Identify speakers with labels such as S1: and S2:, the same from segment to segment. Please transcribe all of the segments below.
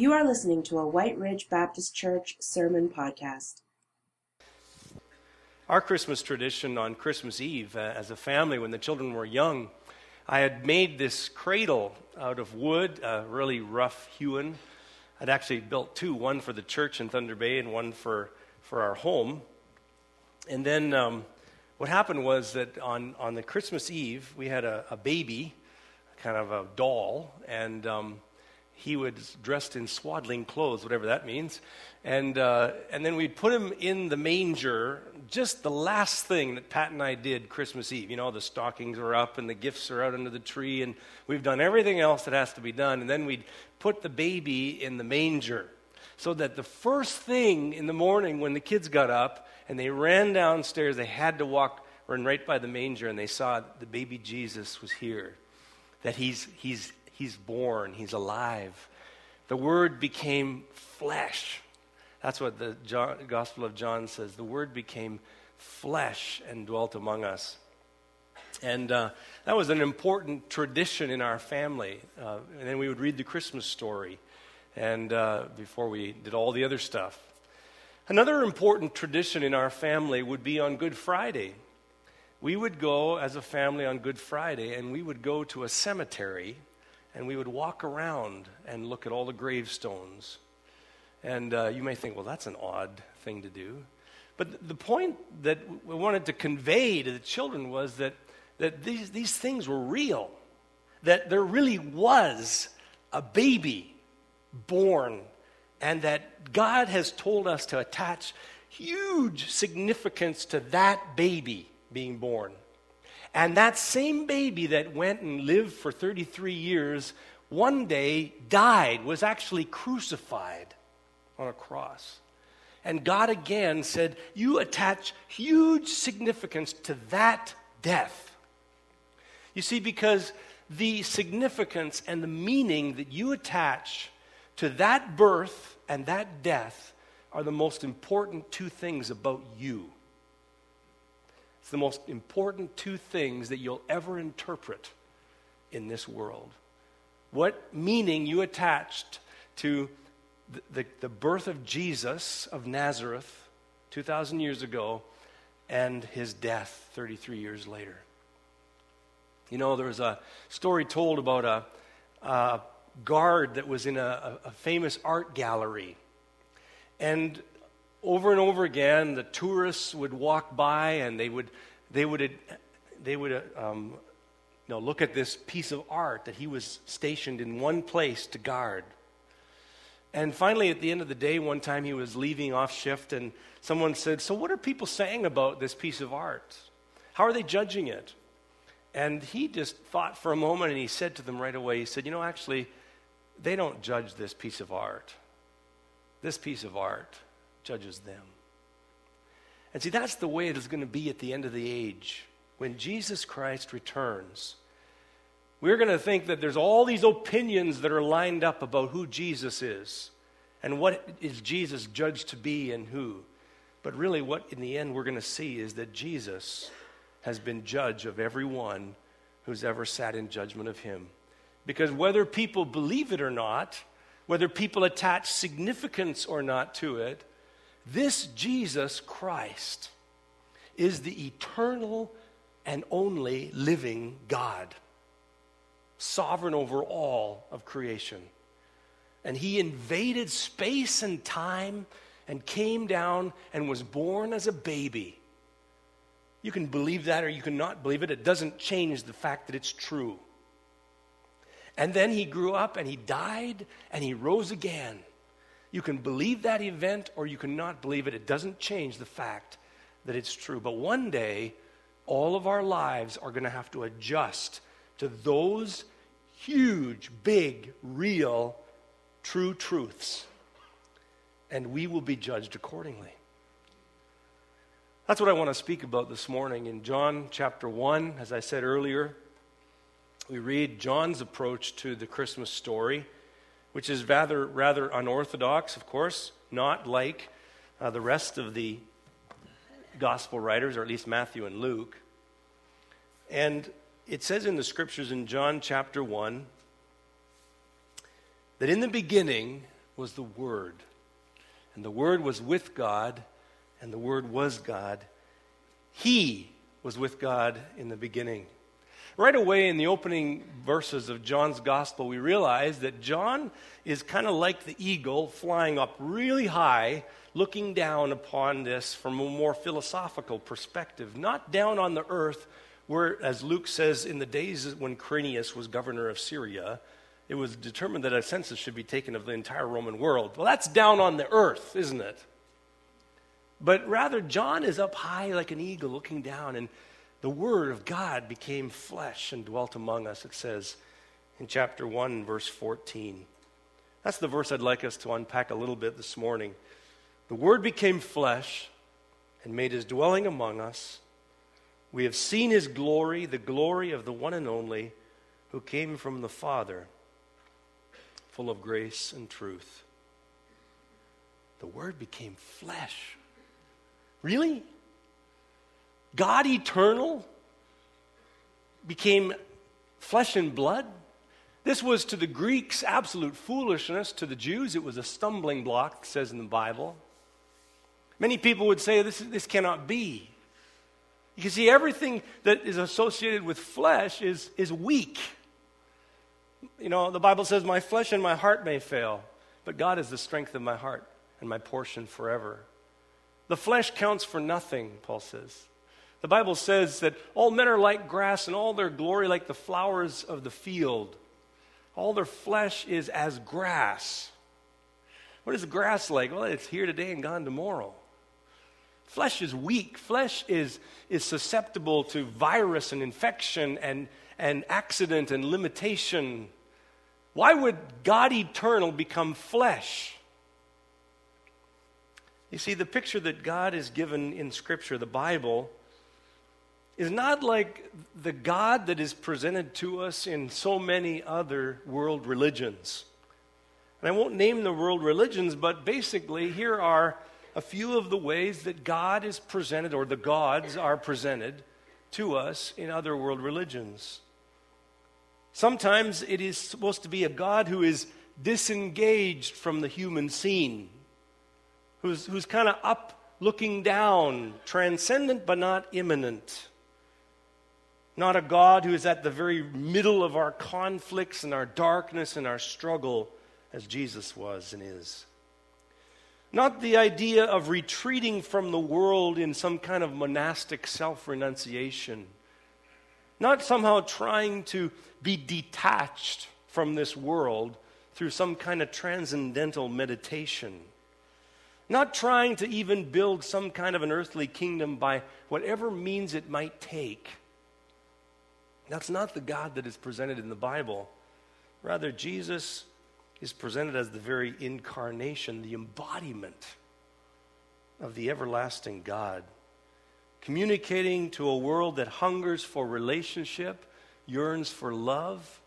S1: You are listening to a White Ridge Baptist Church sermon podcast.
S2: Our Christmas tradition on Christmas Eve, uh, as a family, when the children were young, I had made this cradle out of wood, uh, really rough hewn. I'd actually built two, one for the church in Thunder Bay and one for, for our home. And then um, what happened was that on, on the Christmas Eve, we had a, a baby, kind of a doll, and um, he was dressed in swaddling clothes, whatever that means. And, uh, and then we'd put him in the manger, just the last thing that Pat and I did Christmas Eve. You know, the stockings are up and the gifts are out under the tree, and we've done everything else that has to be done. And then we'd put the baby in the manger so that the first thing in the morning when the kids got up and they ran downstairs, they had to walk run right by the manger and they saw the baby Jesus was here, that he's, he's He's born, He's alive. The Word became flesh. That's what the John, Gospel of John says. The Word became flesh and dwelt among us. And uh, that was an important tradition in our family. Uh, and then we would read the Christmas story and uh, before we did all the other stuff. Another important tradition in our family would be on Good Friday. We would go as a family on Good Friday and we would go to a cemetery and we would walk around and look at all the gravestones. And uh, you may think, well, that's an odd thing to do. But the point that we wanted to convey to the children was that, that these, these things were real, that there really was a baby born, and that God has told us to attach huge significance to that baby being born. And that same baby that went and lived for 33 years one day died, was actually crucified on a cross. And God again said, You attach huge significance to that death. You see, because the significance and the meaning that you attach to that birth and that death are the most important two things about you. It's the most important two things that you'll ever interpret in this world. What meaning you attached to the, the, the birth of Jesus of Nazareth 2,000 years ago and his death 33 years later. You know, there was a story told about a, a guard that was in a, a, famous art gallery. And over and over again, the tourists would walk by and they would, they would, they would um, you know, look at this piece of art that he was stationed in one place to guard. And finally, at the end of the day, one time he was leaving off shift, and someone said, So, what are people saying about this piece of art? How are they judging it? And he just thought for a moment and he said to them right away, He said, You know, actually, they don't judge this piece of art. This piece of art judges them. And see, that's the way it is going to be at the end of the age. When Jesus Christ returns, we're going to think that there's all these opinions that are lined up about who Jesus is and what is Jesus judged to be and who. But really, what in the end we're going to see is that Jesus has been judge of everyone who's ever sat in judgment of him. Because whether people believe it or not, whether people attach significance or not to it, this Jesus Christ is the eternal and only living God, sovereign over all of creation. And he invaded space and time and came down and was born as a baby. You can believe that or you can not believe it. It doesn't change the fact that it's true. And then he grew up and he died and he rose again. You can believe that event or you cannot believe it. It doesn't change the fact that it's true. But one day, all of our lives are going to have to adjust to those huge, big, real, true truths. And we will be judged accordingly. That's what I want to speak about this morning. In John chapter 1, as I said earlier, we read John's approach to the Christmas story which is rather, rather unorthodox, of course, not like uh, the rest of the gospel writers, or at least Matthew and Luke. And it says in the scriptures in John chapter 1 that in the beginning was the Word. And the Word was with God, and the Word was God. He was with God in the beginning. Right away in the opening verses of John's Gospel, we realize that John is kind of like the eagle flying up really high, looking down upon this from a more philosophical perspective, not down on the earth, where, as Luke says, in the days when Quirinius was governor of Syria, it was determined that a census should be taken of the entire Roman world. Well, that's down on the earth, isn't it? But rather, John is up high like an eagle looking down, and the Word of God became flesh and dwelt among us, it says in chapter 1, verse 14. That's the verse I'd like us to unpack a little bit this morning. The Word became flesh and made his dwelling among us. We have seen his glory, the glory of the one and only who came from the Father, full of grace and truth. The Word became flesh. Really? God eternal became flesh and blood? This was to the Greeks absolute foolishness. To the Jews, it was a stumbling block, says in the Bible. Many people would say this, this cannot be. You can see everything that is associated with flesh is, is weak. You know, the Bible says, My flesh and my heart may fail, but God is the strength of my heart and my portion forever. The flesh counts for nothing, Paul says. The Bible says that all men are like grass and all their glory like the flowers of the field. All their flesh is as grass. What is grass like? Well, it's here today and gone tomorrow. Flesh is weak. Flesh is, is susceptible to virus and infection and, and accident and limitation. Why would God eternal become flesh? You see, the picture that God is given in Scripture, the Bible, is not like the God that is presented to us in so many other world religions. And I won't name the world religions, but basically, here are a few of the ways that God is presented, or the gods are presented to us in other world religions. Sometimes it is supposed to be a God who is disengaged from the human scene, who's, who's kind of up looking down, transcendent but not immanent not a God who is at the very middle of our conflicts and our darkness and our struggle as Jesus was and is. Not the idea of retreating from the world in some kind of monastic self renunciation. Not somehow trying to be detached from this world through some kind of transcendental meditation. Not trying to even build some kind of an earthly kingdom by whatever means it might take that's not the God that is presented in the Bible. Rather, Jesus is presented as the very incarnation, the embodiment of the everlasting God, communicating to a world that hungers for relationship, yearns for love,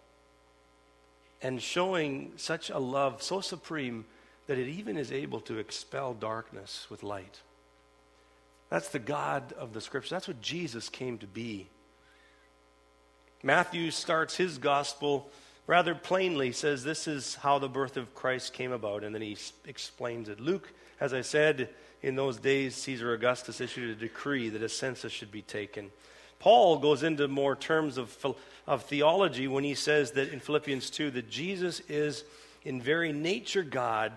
S2: and showing such a love so supreme that it even is able to expel darkness with light. That's the God of the Scripture. That's what Jesus came to be. Matthew starts his gospel rather plainly, says this is how the birth of Christ came about, and then he explains it. Luke, as I said, in those days, Caesar Augustus issued a decree that a census should be taken. Paul goes into more terms of, of theology when he says that in Philippians 2 that Jesus is in very nature God,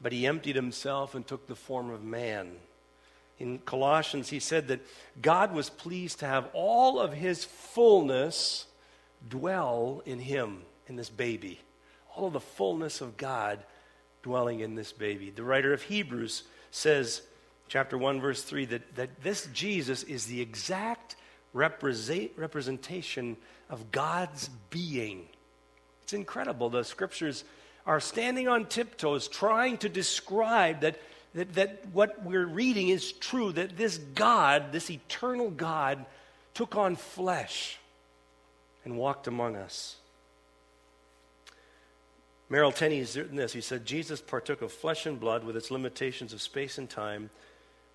S2: but he emptied himself and took the form of man. In Colossians, he said that God was pleased to have all of his fullness dwell in him, in this baby. All of the fullness of God dwelling in this baby. The writer of Hebrews says, chapter 1, verse 3, that, that this Jesus is the exact represent, representation of God's being. It's incredible. The scriptures are standing on tiptoes trying to describe that that, that what we're reading is true, that this God, this eternal God, took on flesh and walked among us. Merrill Tenney Tenney's written this. He said, Jesus partook of flesh and blood with its limitations of space and time,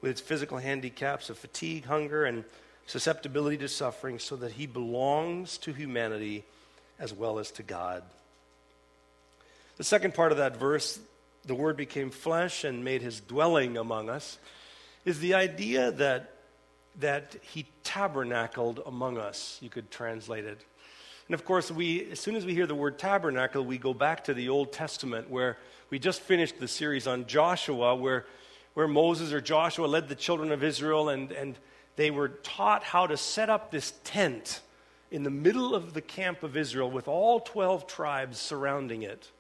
S2: with its physical handicaps of fatigue, hunger, and susceptibility to suffering, so that he belongs to humanity as well as to God. The second part of that verse the Word became flesh and made his dwelling among us, is the idea that, that he tabernacled among us. You could translate it. And of course, we, as soon as we hear the word tabernacle, we go back to the Old Testament where we just finished the series on Joshua, where, where Moses or Joshua led the children of Israel and, and they were taught how to set up this tent in the middle of the camp of Israel with all 12 tribes surrounding it.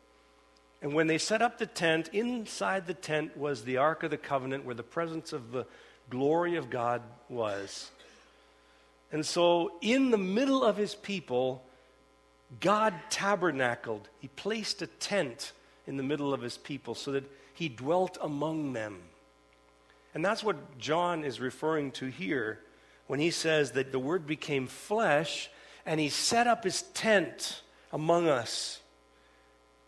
S2: And when they set up the tent, inside the tent was the Ark of the Covenant where the presence of the glory of God was. And so, in the middle of his people, God tabernacled. He placed a tent in the middle of his people so that he dwelt among them. And that's what John is referring to here when he says that the Word became flesh and he set up his tent among us.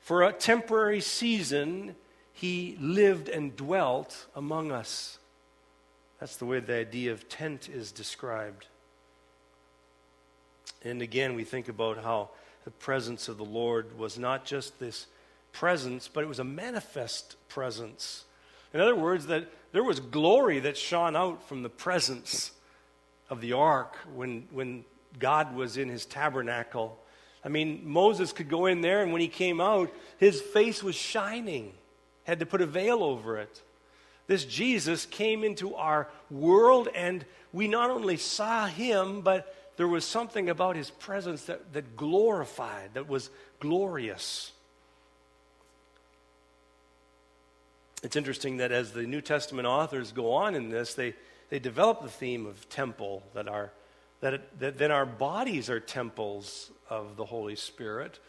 S2: For a temporary season, he lived and dwelt among us. That's the way the idea of tent is described. And again, we think about how the presence of the Lord was not just this presence, but it was a manifest presence. In other words, that there was glory that shone out from the presence of the ark when, when God was in his tabernacle. I mean, Moses could go in there, and when he came out, his face was shining, had to put a veil over it. This Jesus came into our world, and we not only saw him, but there was something about his presence that, that glorified, that was glorious. It's interesting that as the New Testament authors go on in this, they, they develop the theme of temple, that, our, that, it, that then our bodies are temples of the Holy Spirit,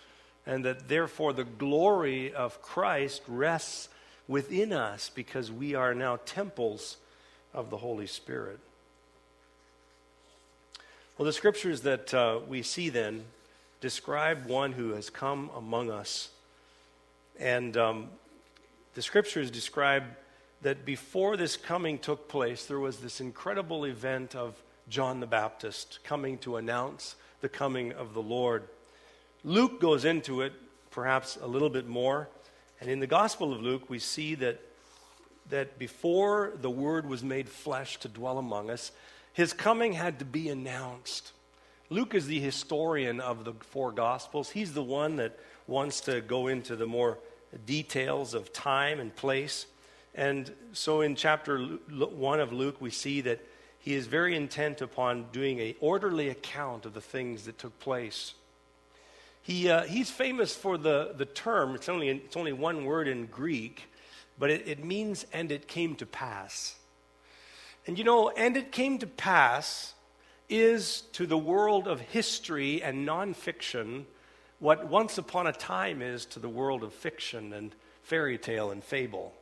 S2: and that therefore the glory of Christ rests within us because we are now temples of the Holy Spirit. Well, the scriptures that uh, we see then describe one who has come among us. And um, the scriptures describe that before this coming took place, there was this incredible event of John the Baptist coming to announce the coming of the Lord. Luke goes into it perhaps a little bit more. And in the Gospel of Luke, we see that, that before the Word was made flesh to dwell among us, his coming had to be announced. Luke is the historian of the four Gospels. He's the one that wants to go into the more details of time and place. And so in chapter 1 of Luke, we see that he is very intent upon doing an orderly account of the things that took place. He, uh, he's famous for the, the term, it's only, it's only one word in Greek, but it, it means, and it came to pass. And you know, and it came to pass is to the world of history and nonfiction what once upon a time is to the world of fiction and fairy tale and fable.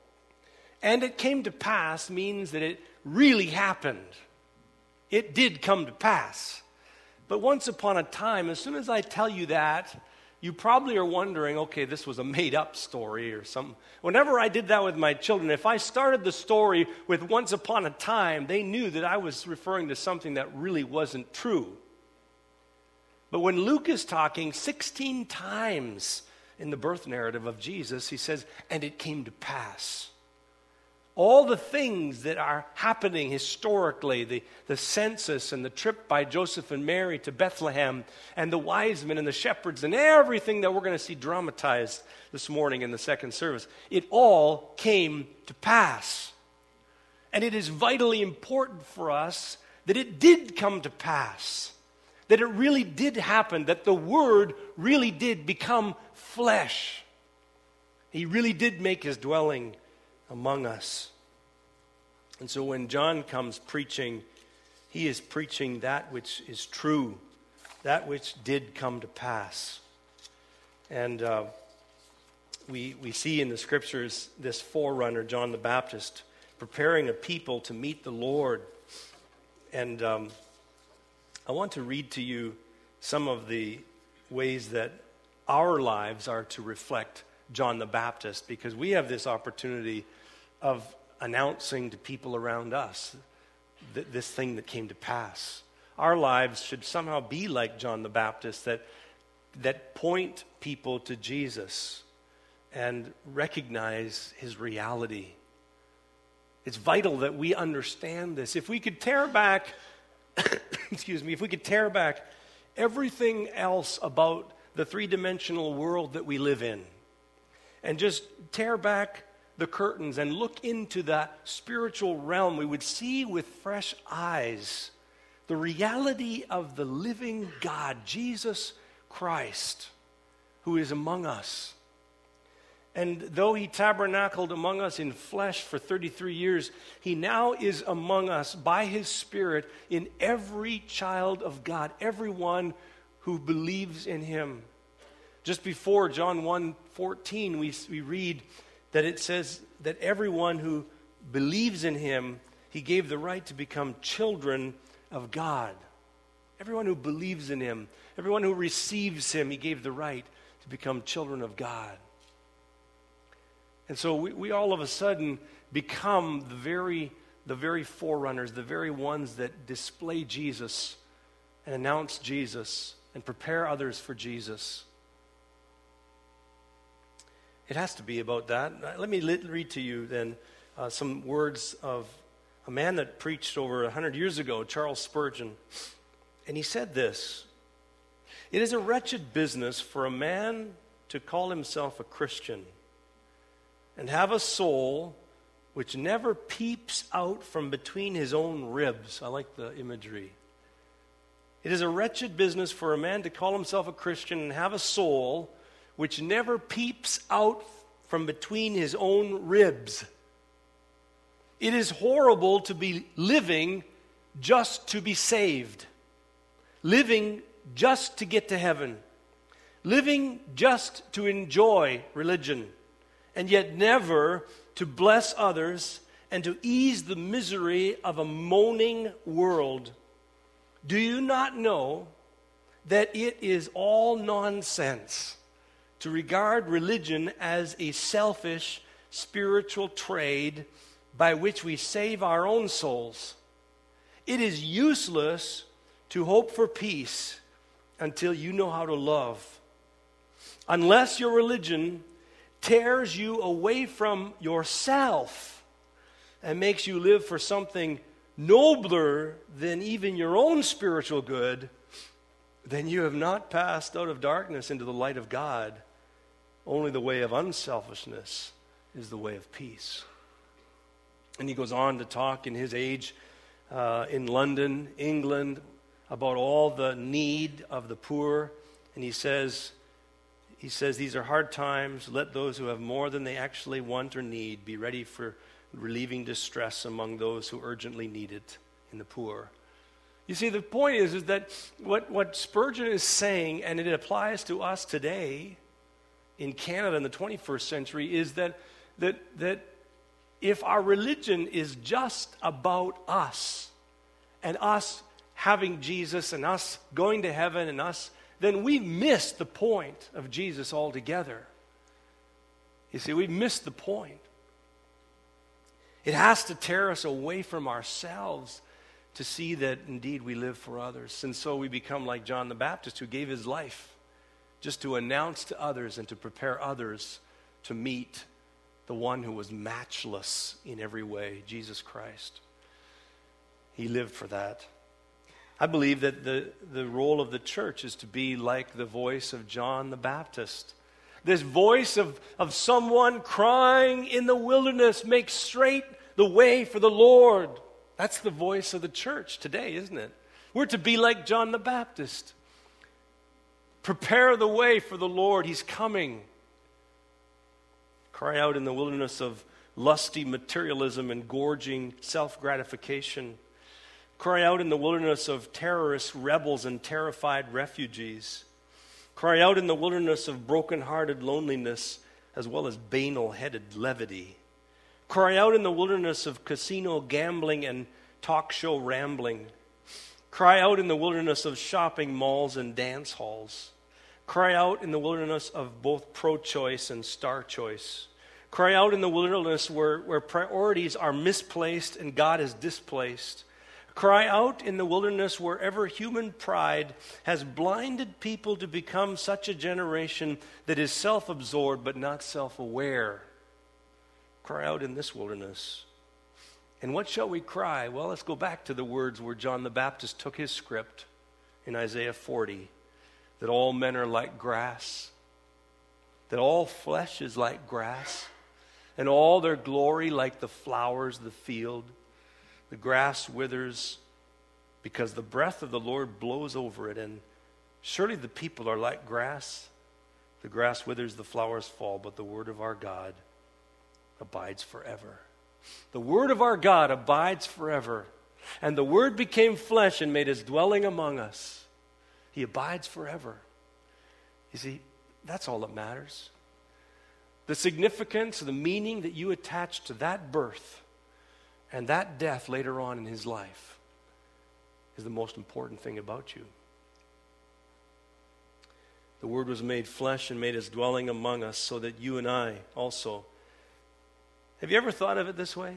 S2: And it came to pass means that it really happened. It did come to pass. But once upon a time, as soon as I tell you that, you probably are wondering, okay, this was a made up story or something. Whenever I did that with my children, if I started the story with once upon a time, they knew that I was referring to something that really wasn't true. But when Luke is talking 16 times in the birth narrative of Jesus, he says, and it came to pass all the things that are happening historically the, the census and the trip by Joseph and Mary to Bethlehem, and the wise men and the shepherds, and everything that we're going to see dramatized this morning in the second service it all came to pass. And it is vitally important for us that it did come to pass, that it really did happen, that the Word really did become flesh. He really did make his dwelling among us. And so when John comes preaching, he is preaching that which is true, that which did come to pass. And uh, we, we see in the scriptures this forerunner, John the Baptist, preparing a people to meet the Lord. And um, I want to read to you some of the ways that our lives are to reflect John the Baptist because we have this opportunity of announcing to people around us th- this thing that came to pass. Our lives should somehow be like John the Baptist, that, that point people to Jesus and recognize his reality. It's vital that we understand this. If we could tear back, excuse me, if we could tear back everything else about the three dimensional world that we live in and just tear back the curtains and look into that spiritual realm, we would see with fresh eyes the reality of the living God, Jesus Christ, who is among us. And though he tabernacled among us in flesh for 33 years, he now is among us by his Spirit in every child of God, everyone who believes in him. Just before John 1 14, we, we read that it says that everyone who believes in him, he gave the right to become children of God. Everyone who believes in him, everyone who receives him, he gave the right to become children of God. And so we, we all of a sudden become the very, the very forerunners, the very ones that display Jesus and announce Jesus and prepare others for Jesus. It has to be about that. Uh, let me read to you then uh, some words of a man that preached over 100 years ago, Charles Spurgeon. And he said this It is a wretched business for a man to call himself a Christian and have a soul which never peeps out from between his own ribs. I like the imagery. It is a wretched business for a man to call himself a Christian and have a soul which never peeps out from between his own ribs. It is horrible to be living just to be saved, living just to get to heaven, living just to enjoy religion, and yet never to bless others and to ease the misery of a moaning world. Do you not know that it is all nonsense? To regard religion as a selfish spiritual trade by which we save our own souls. It is useless to hope for peace until you know how to love. Unless your religion tears you away from yourself and makes you live for something nobler than even your own spiritual good, then you have not passed out of darkness into the light of God. Only the way of unselfishness is the way of peace. And he goes on to talk in his age uh, in London, England, about all the need of the poor. And he says, he says, These are hard times. Let those who have more than they actually want or need be ready for relieving distress among those who urgently need it in the poor. You see, the point is, is that what, what Spurgeon is saying, and it applies to us today, in Canada in the 21st century is that, that, that if our religion is just about us and us having Jesus and us going to heaven and us, then we miss the point of Jesus altogether. You see, we miss the point. It has to tear us away from ourselves to see that indeed we live for others. And so we become like John the Baptist, who gave his life just to announce to others and to prepare others to meet the one who was matchless in every way, Jesus Christ. He lived for that. I believe that the, the role of the church is to be like the voice of John the Baptist. This voice of, of someone crying in the wilderness, make straight the way for the Lord. That's the voice of the church today, isn't it? We're to be like John the Baptist. Prepare the way for the Lord. He's coming. Cry out in the wilderness of lusty materialism and gorging self gratification. Cry out in the wilderness of terrorist rebels and terrified refugees. Cry out in the wilderness of broken hearted loneliness as well as banal headed levity. Cry out in the wilderness of casino gambling and talk show rambling. Cry out in the wilderness of shopping malls and dance halls. Cry out in the wilderness of both pro choice and star choice. Cry out in the wilderness where, where priorities are misplaced and God is displaced. Cry out in the wilderness wherever human pride has blinded people to become such a generation that is self absorbed but not self aware. Cry out in this wilderness. And what shall we cry? Well, let's go back to the words where John the Baptist took his script in Isaiah 40 that all men are like grass, that all flesh is like grass, and all their glory like the flowers of the field. The grass withers because the breath of the Lord blows over it, and surely the people are like grass. The grass withers, the flowers fall, but the word of our God abides forever. The word of our God abides forever. And the word became flesh and made his dwelling among us. He abides forever. You see, that's all that matters. The significance, the meaning that you attach to that birth and that death later on in his life is the most important thing about you. The Word was made flesh and made his dwelling among us so that you and I also. Have you ever thought of it this way?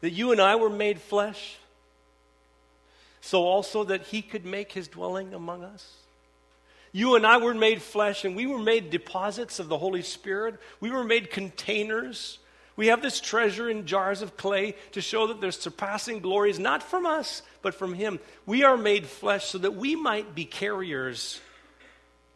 S2: That you and I were made flesh so also that he could make his dwelling among us? You and I were made flesh, and we were made deposits of the Holy Spirit. We were made containers. We have this treasure in jars of clay to show that there's surpassing glories, not from us, but from Him. We are made flesh so that we might be carriers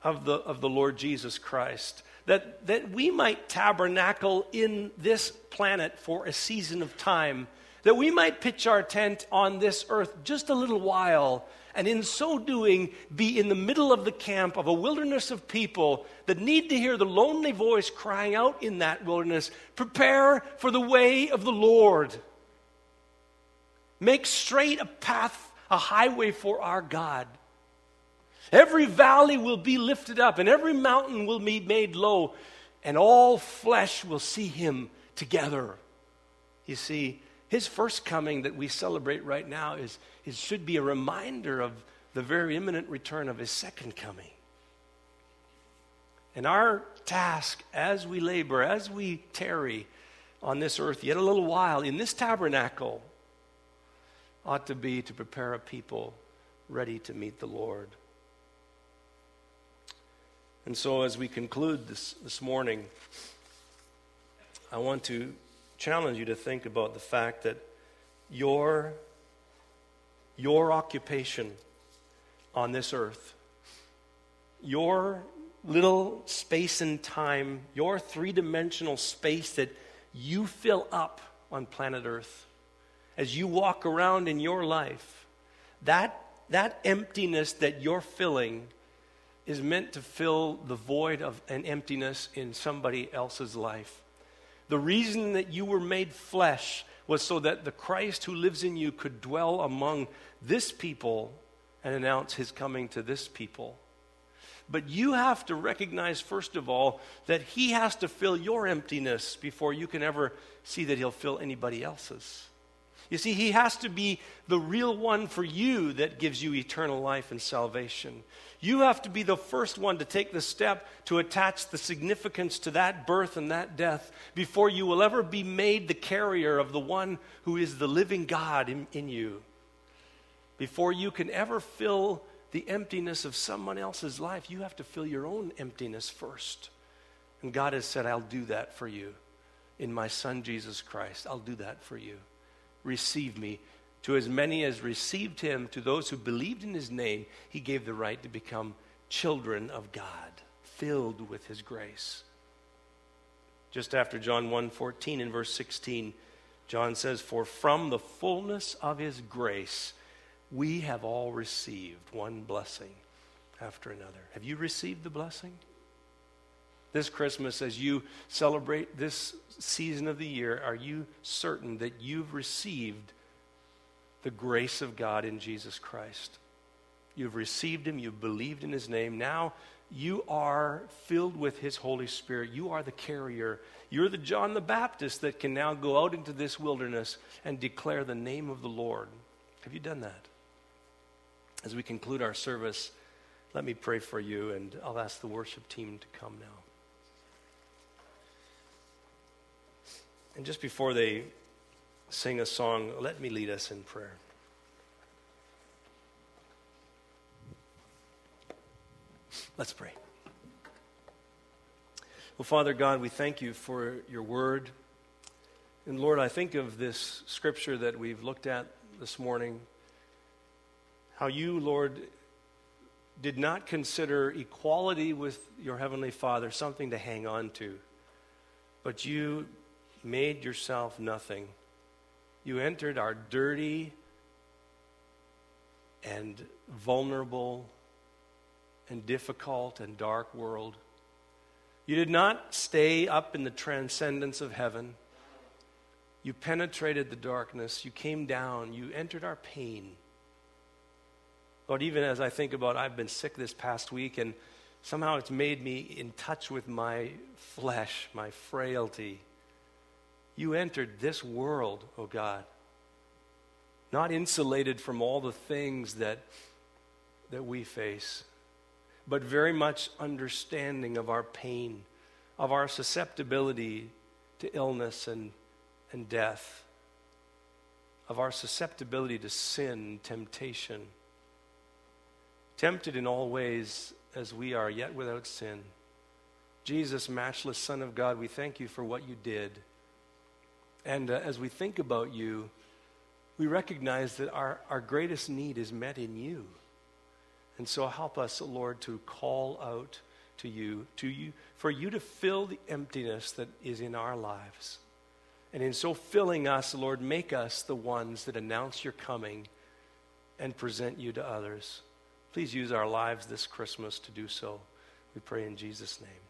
S2: of the, of the Lord Jesus Christ. That, that we might tabernacle in this planet for a season of time that we might pitch our tent on this earth just a little while, and in so doing, be in the middle of the camp of a wilderness of people that need to hear the lonely voice crying out in that wilderness Prepare for the way of the Lord. Make straight a path, a highway for our God. Every valley will be lifted up, and every mountain will be made low, and all flesh will see him together. You see, his first coming that we celebrate right now is, should be a reminder of the very imminent return of his second coming. And our task as we labor, as we tarry on this earth yet a little while in this tabernacle, ought to be to prepare a people ready to meet the Lord. And so, as we conclude this, this morning, I want to challenge you to think about the fact that your, your occupation on this earth, your little space and time, your three dimensional space that you fill up on planet Earth, as you walk around in your life, that, that emptiness that you're filling is meant to fill the void of an emptiness in somebody else's life. The reason that you were made flesh was so that the Christ who lives in you could dwell among this people and announce his coming to this people. But you have to recognize, first of all, that he has to fill your emptiness before you can ever see that he'll fill anybody else's. You see, he has to be the real one for you that gives you eternal life and salvation. You have to be the first one to take the step to attach the significance to that birth and that death before you will ever be made the carrier of the one who is the living God in, in you. Before you can ever fill the emptiness of someone else's life, you have to fill your own emptiness first. And God has said, I'll do that for you. In my Son, Jesus Christ, I'll do that for you receive me. To as many as received him, to those who believed in his name, he gave the right to become children of God, filled with his grace. Just after John 1:14 and verse 16, John says, "For from the fullness of his grace we have all received one blessing after another." Have you received the blessing? This Christmas, as you celebrate this season of the year, are you certain that you've received the grace of God in Jesus Christ? You've received Him, you've believed in His name. Now you are filled with His Holy Spirit. You are the carrier. You're the John the Baptist that can now go out into this wilderness and declare the name of the Lord. Have you done that? As we conclude our service, let me pray for you, and I'll ask the worship team to come now. And just before they sing a song, let me lead us in prayer. Let's pray. Well, Father God, we thank you for your word. And Lord, I think of this scripture that we've looked at this morning, how you, Lord, did not consider equality with your Heavenly Father something to hang on to, but you made yourself nothing. You entered our dirty and vulnerable and difficult and dark world. You did not stay up in the transcendence of heaven. You penetrated the darkness. You came down. You entered our pain. Lord, even as I think about, I've been sick this past week, and somehow it's made me in touch with my flesh, my frailty. You entered this world, oh God, not insulated from all the things that, that we face, but very much understanding of our pain, of our susceptibility to illness and, and death, of our susceptibility to sin, temptation tempted in all ways as we are, yet without sin. Jesus, matchless Son of God, we thank you for what you did. And uh, as we think about you, we recognize that our, our greatest need is met in you. And so help us, Lord, to call out to you, to you, for you to fill the emptiness that is in our lives. And in so filling us, Lord, make us the ones that announce your coming and present you to others. Please use our lives this Christmas to do so. We pray in Jesus' name.